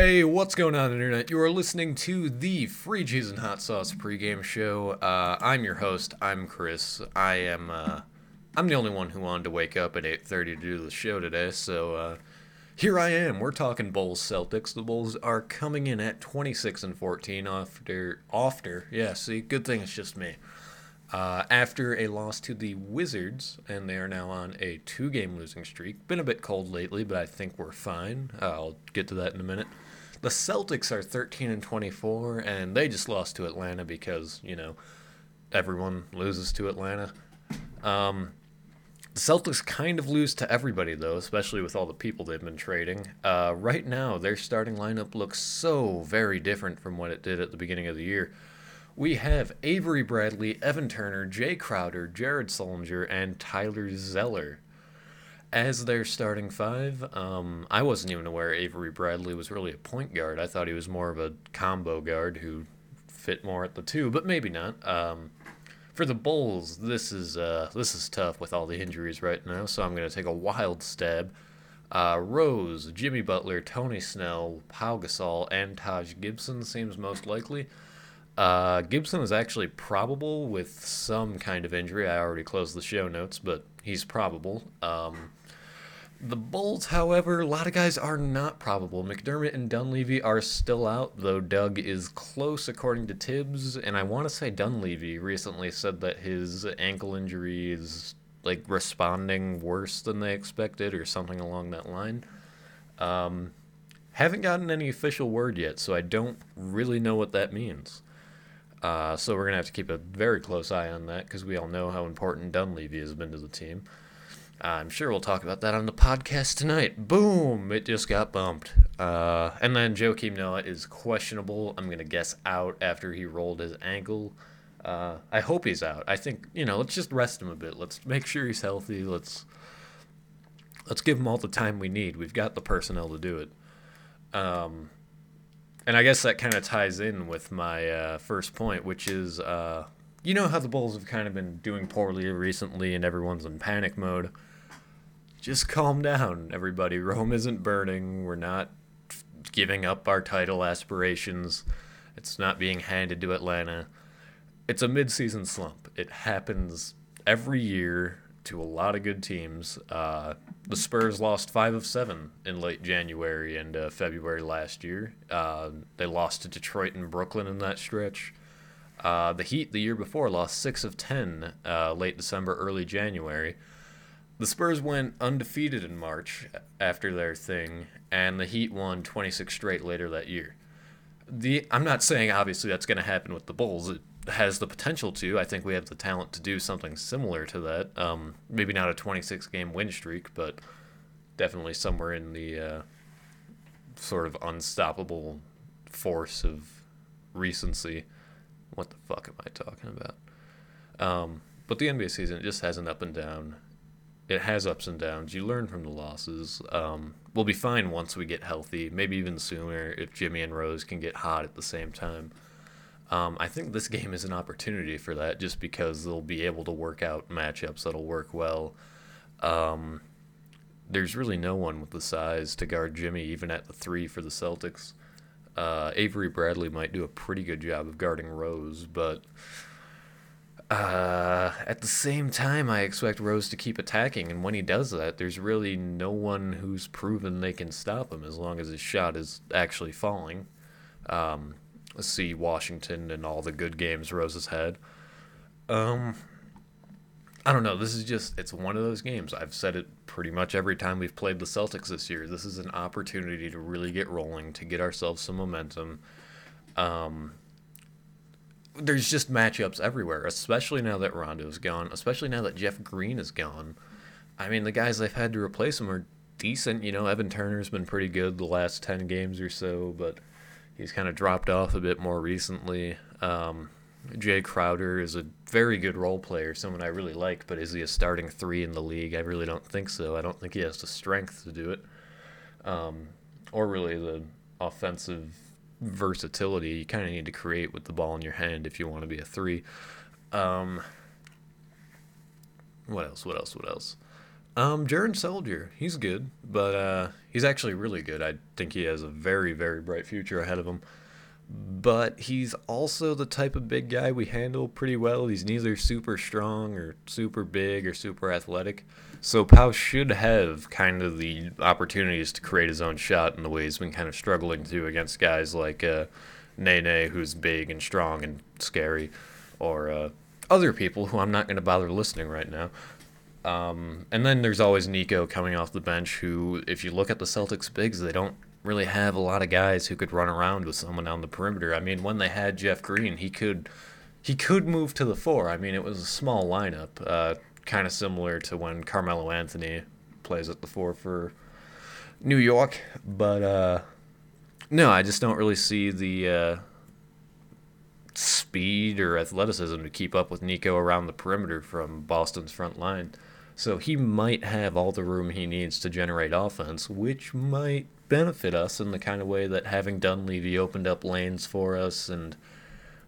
Hey, what's going on, Internet? You are listening to the Free Cheese and Hot Sauce pregame show. Uh, I'm your host. I'm Chris. I am. Uh, I'm the only one who wanted to wake up at 8:30 to do the show today, so uh, here I am. We're talking Bulls Celtics. The Bulls are coming in at 26 and 14 after after. Yeah, see, good thing it's just me. Uh, after a loss to the Wizards, and they are now on a two game losing streak. Been a bit cold lately, but I think we're fine. Uh, I'll get to that in a minute. The Celtics are 13 and 24, and they just lost to Atlanta because, you know, everyone loses to Atlanta. Um, the Celtics kind of lose to everybody, though, especially with all the people they've been trading. Uh, right now, their starting lineup looks so very different from what it did at the beginning of the year we have Avery Bradley, Evan Turner, Jae Crowder, Jared Sullinger, and Tyler Zeller as their starting five. Um, I wasn't even aware Avery Bradley was really a point guard. I thought he was more of a combo guard who fit more at the two, but maybe not. Um, for the Bulls, this is uh, this is tough with all the injuries right now, so I'm going to take a wild stab. Uh, Rose, Jimmy Butler, Tony Snell, Pau Gasol, and Taj Gibson seems most likely. Uh, Gibson is actually probable with some kind of injury. I already closed the show notes, but he's probable. Um, the Bulls, however, a lot of guys are not probable. McDermott and Dunleavy are still out, though Doug is close according to Thibs. And I want to say Dunleavy recently said that his ankle injury is like responding worse than they expected, or something along that line. Um, haven't gotten any official word yet, so I don't really know what that means. Uh, so we're to have to keep a very close eye on that because we all know how important Dunleavy has been to the team. I'm sure we'll talk about that on the podcast tonight. Boom! It just got bumped. Uh, and then Joakim Noah is questionable. I'm going to guess out after he rolled his ankle. Uh, I hope he's out. I think, you know, let's just rest him a bit. Let's make sure he's healthy. Let's let's give him all the time we need. We've got the personnel to do it. Um, and I guess that kind of ties in with my uh, first point, which is uh, you know how the Bulls have kind of been doing poorly recently and everyone's in panic mode. Just calm down, everybody. Rome isn't burning. We're not giving up our title aspirations. It's not being handed to Atlanta. It's a midseason slump. It happens every year to a lot of good teams. Uh, the Spurs lost five of seven in late January and uh, February last year. Uh, they lost to Detroit and Brooklyn in that stretch. Uh, the Heat the year before lost six of ten uh, late December, early January. The Spurs went undefeated in March after their thing, and the Heat won 26 straight later that year. The I'm not saying obviously that's going to happen with the Bulls. It has the potential to. I think we have the talent to do something similar to that. Um, maybe not a 26 game win streak, but definitely somewhere in the uh, sort of unstoppable force of recency. What the fuck am I talking about? Um, but the NBA season just has an up and down. It has ups and downs. You learn from the losses. Um, we'll be fine once we get healthy, maybe even sooner if Jimmy and Rose can get hot at the same time. Um, I think this game is an opportunity for that just because they'll be able to work out matchups that'll work well. Um, there's really no one with the size to guard Jimmy, even at the three for the Celtics. Uh, Avery Bradley might do a pretty good job of guarding Rose, but uh, at the same time, I expect Rose to keep attacking, and when he does that, there's really no one who's proven they can stop him as long as his shot is actually falling. Um, see Washington and all the good games Rose has had. Um, I don't know. This is just, it's one of those games. I've said it pretty much every time we've played the Celtics this year. This is an opportunity to really get rolling, to get ourselves some momentum. Um, there's just matchups everywhere, especially now that Rondo's gone, especially now that Jeff Green is gone. I mean, the guys they've had to replace him are decent. You know, Evan Turner's been pretty good the last 10 games or so, but He's kind of dropped off a bit more recently. Um, Jae Crowder is a very good role player, someone I really like, but is he a starting three in the league? I really don't think so. I don't think he has the strength to do it, um, or really the offensive versatility you kind of need to create with the ball in your hand if you want to be a three. Um, what else? What else? What else? Um, Jared Sullinger, he's good, but uh, he's actually really good. I think he has a very, very bright future ahead of him. But he's also the type of big guy we handle pretty well. He's neither super strong or super big or super athletic. So Pau should have kind of the opportunities to create his own shot in the way he's been kind of struggling to against guys like uh, Nene, who's big and strong and scary, or uh, other people who I'm not going to bother listening right now. Um, and then there's always Nico coming off the bench, who, if you look at the Celtics bigs, they don't really have a lot of guys who could run around with someone on the perimeter. I mean, when they had Jeff Green, he could he could move to the four. I mean, it was a small lineup. Uh, kind of similar to when Carmelo Anthony plays at the four for New York. But uh, no, I just don't really see the uh, speed or athleticism to keep up with Nico around the perimeter from Boston's front line. So he might have all the room he needs to generate offense, which might benefit us in the kind of way that having Dunleavy opened up lanes for us and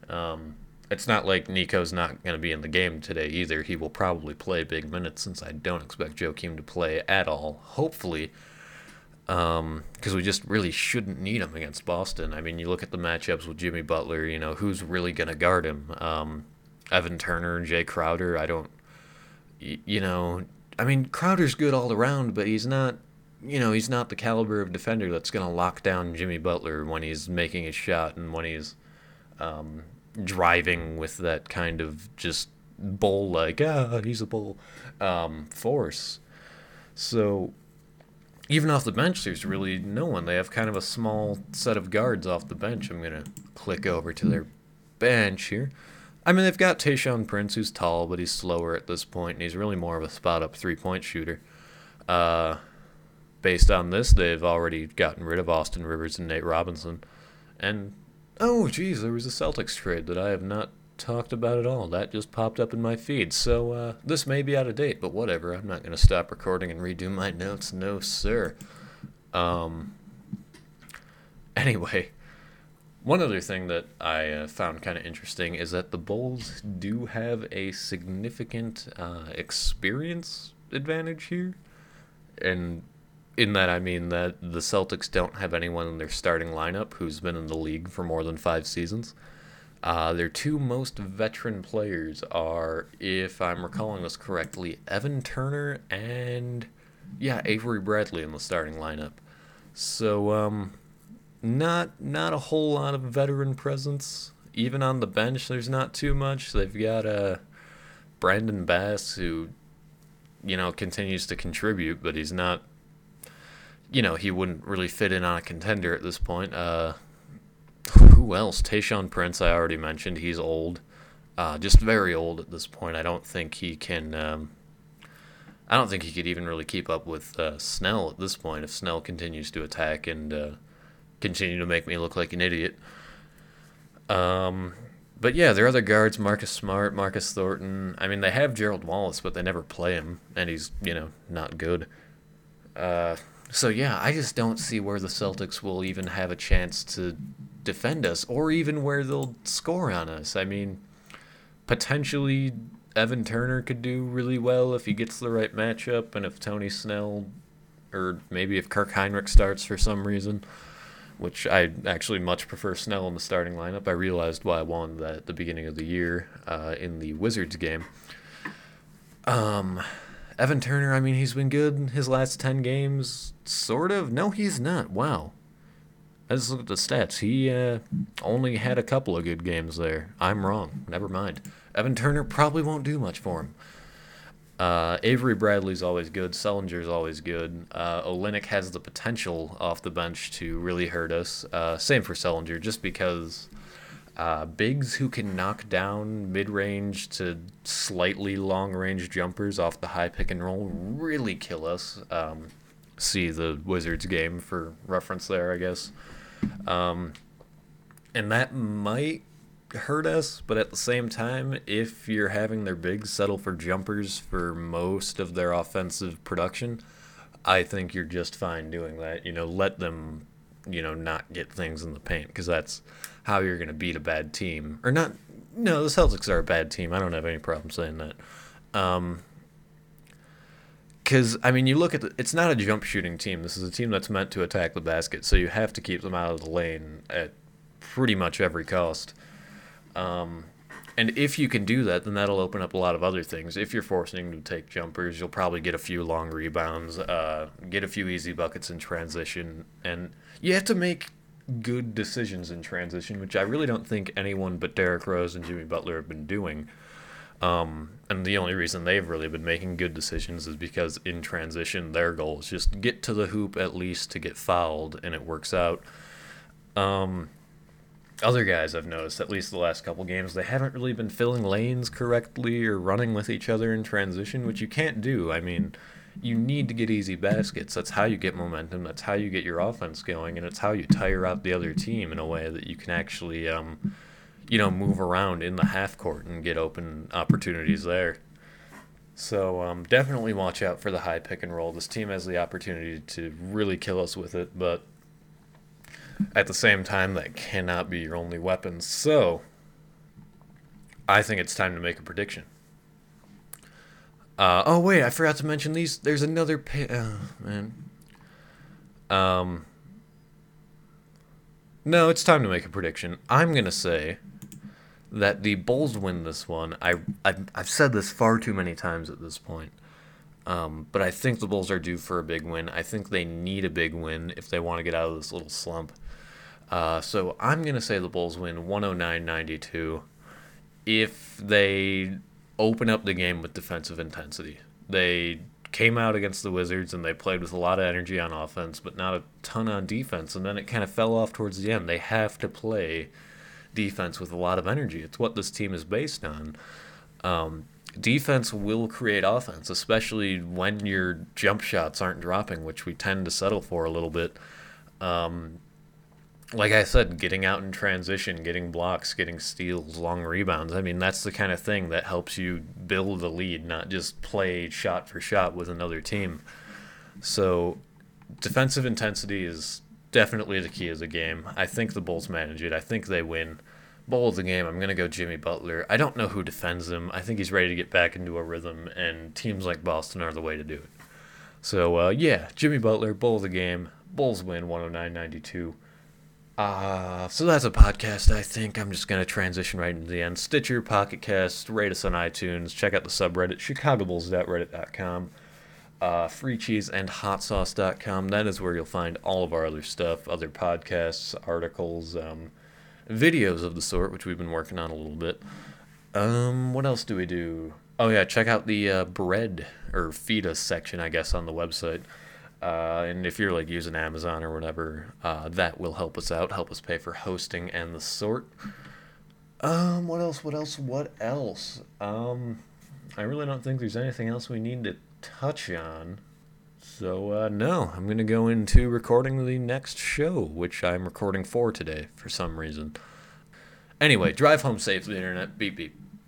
um, it's not like Nico's not going to be in the game today either. He will probably play big minutes since I don't expect Joakim to play at all. Hopefully, because um, we just really shouldn't need him against Boston. I mean, you look at the matchups with Jimmy Butler. You know who's really going to guard him? Um, Evan Turner and Jae Crowder. I don't. You know, I mean, Crowder's good all around, but he's not. You know, he's not the caliber of defender that's going to lock down Jimmy Butler when he's making a shot and when he's um, driving with that kind of just bull like ah he's a bull um, force. So even off the bench, there's really no one. They have kind of a small set of guards off the bench. I'm gonna click over to their bench here. I mean, they've got Tayshaun Prince, who's tall, but he's slower at this point, and he's really more of a spot up three point shooter. Uh, based on this, they've already gotten rid of Austin Rivers and Nate Robinson, and Oh, geez, there was a Celtics trade that I have not talked about at all. That just popped up in my feed. So uh, this may be out of date, but whatever. I'm not going to stop recording and redo my notes. No, sir. Um. Anyway, one other thing that I uh, found kind of interesting is that the Bulls do have a significant uh, experience advantage here. And in that I mean that the Celtics don't have anyone in their starting lineup who's been in the league for more than five seasons. Uh, their two most veteran players are, if I'm recalling this correctly, Evan Turner and yeah, Avery Bradley in the starting lineup. So um, not not a whole lot of veteran presence. Even on the bench, there's not too much. They've got uh, Brandon Bass who, you know, continues to contribute, but he's not you know, he wouldn't really fit in on a contender at this point. Uh, who else? Tayshaun Prince, I already mentioned. He's old, uh, just very old at this point. I don't think he can. Um, I don't think he could even really keep up with uh, Snell at this point if Snell continues to attack and uh, continue to make me look like an idiot. Um, but yeah, their other guards, Marcus Smart, Marcus Thornton. I mean, they have Gerald Wallace, but they never play him, and he's you know not good. Uh, so yeah, I just don't see where the Celtics will even have a chance to defend us or even where they'll score on us. I mean, potentially Evan Turner could do really well if he gets the right matchup and if Tony Snell or maybe if Kirk Hinrich starts for some reason, which I actually much prefer Snell in the starting lineup. I realized why I wanted that at the beginning of the year uh, in the Wizards game. Um, Evan Turner, I mean, he's been good in his last 10 games. Sort of. No, he's not. Wow. I just looked at the stats. He uh, only had a couple of good games there. I'm wrong. Never mind. Evan Turner probably won't do much for him. Uh, Avery Bradley's always good. Sullinger's always good. Uh, Olynyk has the potential off the bench to really hurt us. Uh, same for Sullinger, just because uh, bigs who can knock down mid range to slightly long range jumpers off the high pick and roll really kill us. Um, see the Wizards game for reference there, I guess. Um, and that might hurt us, but at the same time, if you're having their bigs settle for jumpers for most of their offensive production, I think you're just fine doing that. You know, let them, you know, not get things in the paint because that's how you're going to beat a bad team. Or not. No, the Celtics are a bad team. I don't have any problem saying that. Um, because I mean, you look at the, it's not a jump shooting team. This is a team that's meant to attack the basket, so you have to keep them out of the lane at pretty much every cost. Um, and if you can do that, then that'll open up a lot of other things. If you're forcing them to take jumpers, you'll probably get a few long rebounds, uh, get a few easy buckets in transition, and you have to make good decisions in transition, which I really don't think anyone but Derrick Rose and Jimmy Butler have been doing. Um, and the only reason they've really been making good decisions is because in transition, their goal is just get to the hoop at least to get fouled, and it works out. Um, other guys I've noticed, at least the last couple games, they haven't really been filling lanes correctly or running with each other in transition, which you can't do. I mean, you need to get easy baskets. That's how you get momentum. That's how you get your offense going, and it's how you tire out the other team in a way that you can actually, um, you know, move around in the half court and get open opportunities there. So um, definitely watch out for the high pick and roll. This team has the opportunity to really kill us with it, but at the same time, that cannot be your only weapon. So, I think it's time to make a prediction. Uh, oh wait, I forgot to mention these. There's another pa- oh, man. Um. No, it's time to make a prediction. I'm gonna say that the Bulls win this one. I, I I've said this far too many times at this point. Um, but I think the Bulls are due for a big win. I think they need a big win if they want to get out of this little slump. Uh, so I'm to say the Bulls win 109 92 if they open up the game with defensive intensity. They came out against the Wizards and they played with a lot of energy on offense, but not a ton on defense. And then it kind of fell off towards the end. They have to play defense with a lot of energy. It's what this team is based on. Um, defense will create offense, especially when your jump shots aren't dropping, which we tend to settle for a little bit. Um, like I said, getting out in transition, getting blocks, getting steals, long rebounds. I mean, that's the kind of thing that helps you build a lead, not just play shot for shot with another team. So, defensive intensity is definitely the key of the game. I think the Bulls manage it. I think they win. Bowl of the game, I'm going to go Jimmy Butler. I don't know who defends him. I think he's ready to get back into a rhythm, and teams like Boston are the way to do it. So, uh, yeah, Jimmy Butler, bowl of the game. Bulls win 109 92. Uh, so that's a podcast, I think. I'm just going to transition right into the end. Stitcher, Pocket Cast, rate us on iTunes, check out the subreddit, chicagobulls.reddit.com, uh, freecheese and hotsauce.com. That is where you'll find all of our other stuff, other podcasts, articles, um, videos of the sort, which we've been working on a little bit. Um, what else do we do? Oh yeah, check out the uh, bread or feed us section, I guess, on the website. Uh, and if you're like using Amazon or whatever, uh, that will help us out, help us pay for hosting and the sort. Um, what else? What else? What else? Um, I really don't think there's anything else we need to touch on. So, uh, no, I'm to go into recording the next show, which I'm recording for today for some reason. Anyway, drive home safely, internet. Beep, beep.